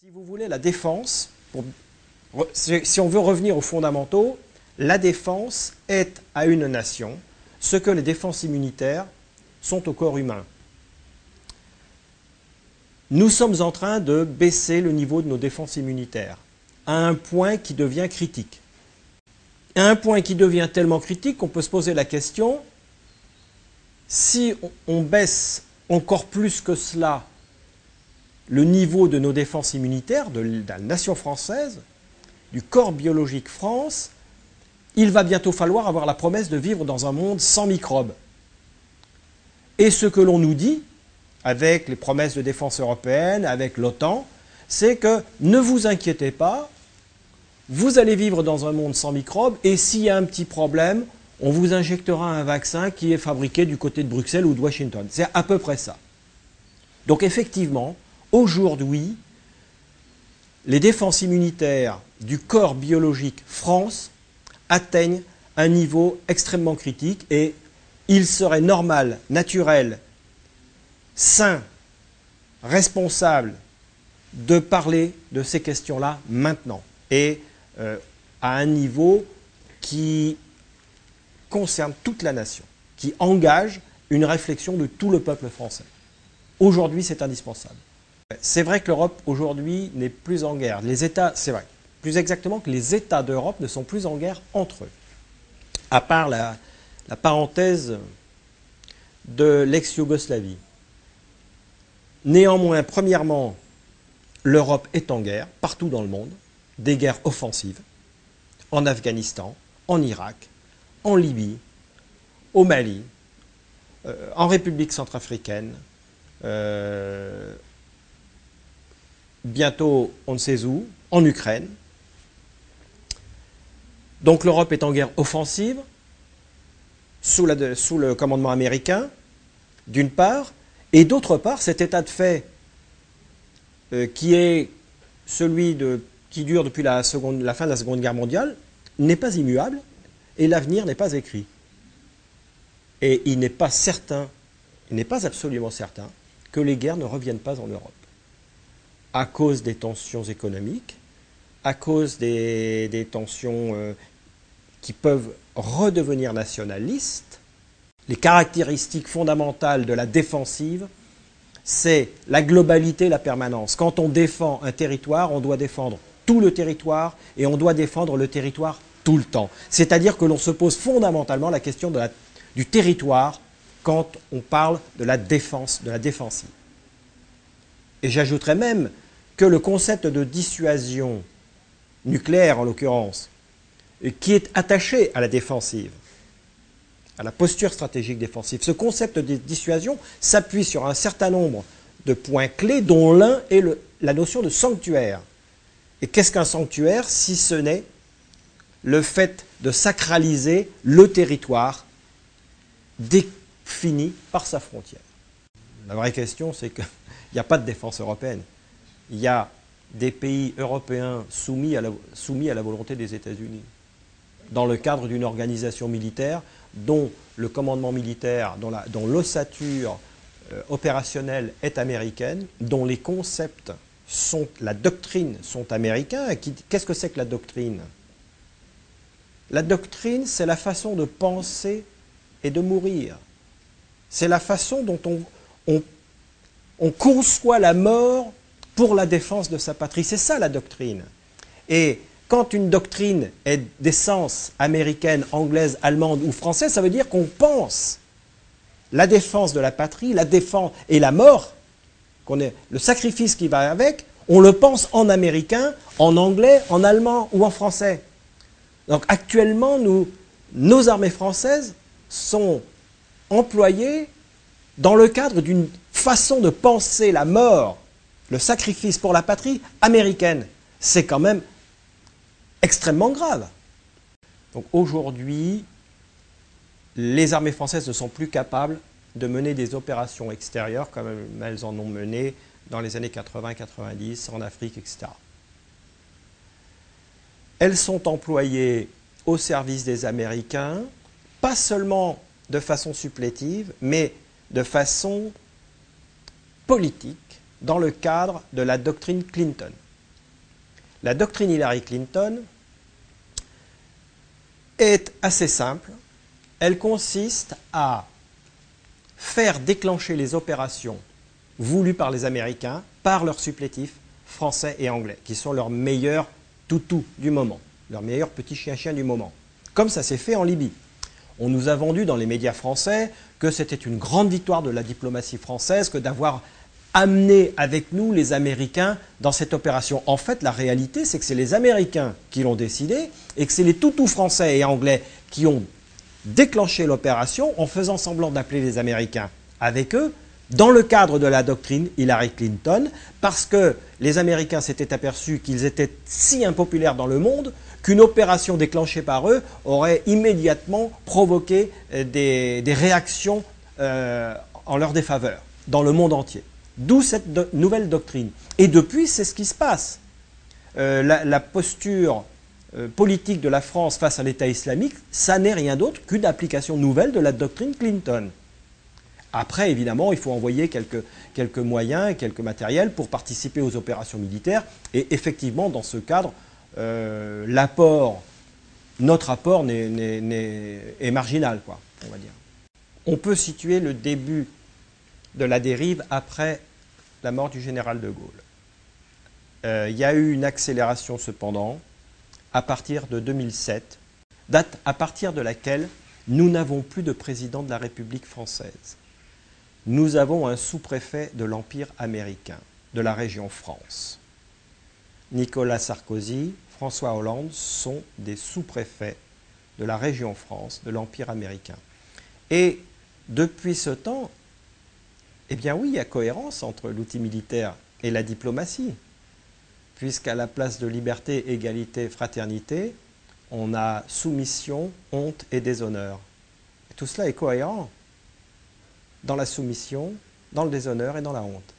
Si vous voulez, la défense, si on veut revenir aux fondamentaux, la défense est à une nation ce que les défenses immunitaires sont au corps humain. Nous sommes en train de baisser le niveau de nos défenses immunitaires à un point qui devient critique. À un point qui devient tellement critique qu'on peut se poser la question, si on baisse encore plus que cela le niveau de nos défenses immunitaires, de la nation française, du corps biologique France, il va bientôt falloir avoir la promesse de vivre dans un monde sans microbes. Et ce que l'on nous dit, avec les promesses de défense européenne, avec l'OTAN, c'est que ne vous inquiétez pas, vous allez vivre dans un monde sans microbes, et s'il y a un petit problème, on vous injectera un vaccin qui est fabriqué du côté de Bruxelles ou de Washington. C'est à peu près ça. Donc effectivement, Aujourd'hui, les défenses immunitaires du corps biologique France atteignent un niveau extrêmement critique et il serait normal, naturel, sain, responsable de parler de ces questions-là maintenant et euh, à un niveau qui concerne toute la nation, qui engage une réflexion de tout le peuple français. Aujourd'hui, c'est indispensable. C'est vrai que l'Europe aujourd'hui n'est plus en guerre. Les États, c'est vrai, plus exactement que les États d'Europe ne sont plus en guerre entre eux. À part la, parenthèse de l'ex-Yougoslavie. Néanmoins, premièrement, l'Europe est en guerre partout dans le monde, des guerres offensives, en Afghanistan, en Irak, en Libye, au Mali, euh, en République centrafricaine, euh, bientôt on ne sait où, en Ukraine. Donc l'Europe est en guerre offensive, sous, le commandement américain, d'une part, et d'autre part, cet état de fait euh, qui est celui qui dure depuis la fin de la Seconde Guerre mondiale n'est pas immuable et l'avenir n'est pas écrit. Et il n'est pas certain, il n'est pas absolument certain que les guerres ne reviennent pas en Europe à cause des tensions économiques, à cause des, tensions euh, qui peuvent redevenir nationalistes. Les caractéristiques fondamentales de la défensive, c'est la globalité, la permanence. Quand on défend un territoire, on doit défendre tout le territoire et on doit défendre le territoire tout le temps. C'est-à-dire que l'on se pose fondamentalement la question du territoire quand on parle de la défense, de la défensive. Et j'ajouterais même que le concept de dissuasion nucléaire, en l'occurrence, qui est attaché à la défensive, à la posture stratégique défensive, ce concept de dissuasion s'appuie sur un certain nombre de points clés, dont l'un est la notion de sanctuaire. Et qu'est-ce qu'un sanctuaire si ce n'est le fait de sacraliser le territoire défini par sa frontière? La vraie question, c'est qu'il n'y a pas de défense européenne il y a des pays européens soumis à la, volonté des États-Unis, dans le cadre d'une organisation militaire dont le commandement militaire, dont l'ossature euh, opérationnelle est américaine, dont les concepts sont, la doctrine sont américains. Qu'est-ce que c'est que la doctrine? La doctrine, c'est la façon de penser et de mourir. C'est la façon dont on conçoit la mort pour la défense de sa patrie. C'est ça la doctrine. Et quand une doctrine est d'essence américaine, anglaise, allemande ou française, ça veut dire qu'on pense la défense de la patrie, la défense et la mort, qu'on est, le sacrifice qui va avec, on le pense en américain, en anglais, en allemand ou en français. Donc actuellement, nos armées françaises sont employées dans le cadre d'une façon de penser la mort le sacrifice pour la patrie américaine. C'est quand même extrêmement grave. Donc aujourd'hui, les armées françaises ne sont plus capables de mener des opérations extérieures comme elles en ont mené dans les années 80-90 en Afrique, etc. Elles sont employées au service des Américains, pas seulement de façon supplétive, mais de façon politique dans le cadre de la doctrine Clinton. La doctrine Hillary Clinton est assez simple. Elle consiste à faire déclencher les opérations voulues par les Américains par leurs supplétifs français et anglais, qui sont leurs meilleurs toutous du moment, leurs meilleurs petits chiens-chiens du moment. Comme ça s'est fait en Libye. On nous a vendu dans les médias français que c'était une grande victoire de la diplomatie française que d'avoir amené avec nous les Américains dans cette opération. En fait, la réalité, c'est que c'est les Américains qui l'ont décidé et que c'est les toutous français et anglais qui ont déclenché l'opération en faisant semblant d'appeler les Américains avec eux dans le cadre de la doctrine Hillary Clinton, parce que les Américains s'étaient aperçus qu'ils étaient si impopulaires dans le monde qu'une opération déclenchée par eux aurait immédiatement provoqué euh, des, réactions euh, en leur défaveur dans le monde entier. D'où cette nouvelle doctrine. Et depuis, c'est ce qui se passe. Euh, la, posture politique de la France face à l'État islamique, ça n'est rien d'autre qu'une application nouvelle de la doctrine Clinton. Après, évidemment, il faut envoyer quelques, quelques moyens, quelques matériels pour participer aux opérations militaires. Et effectivement, dans ce cadre, euh, l'apport, notre apport est marginal, quoi, on va dire. On peut situer le début de la dérive après la mort du général de Gaulle. Euh, il y a eu une accélération cependant à partir de 2007, date à partir de laquelle nous n'avons plus de président de la République française nous avons un sous-préfet de l'Empire américain, de la région France. Nicolas Sarkozy, François Hollande sont des sous-préfets de la région France, de l'Empire américain. Et depuis ce temps, eh bien oui, il y a cohérence entre l'outil militaire et la diplomatie, puisqu'à la place de liberté, égalité, fraternité, on a soumission, honte et déshonneur. tout cela est cohérent dans la soumission, dans le déshonneur et dans la honte.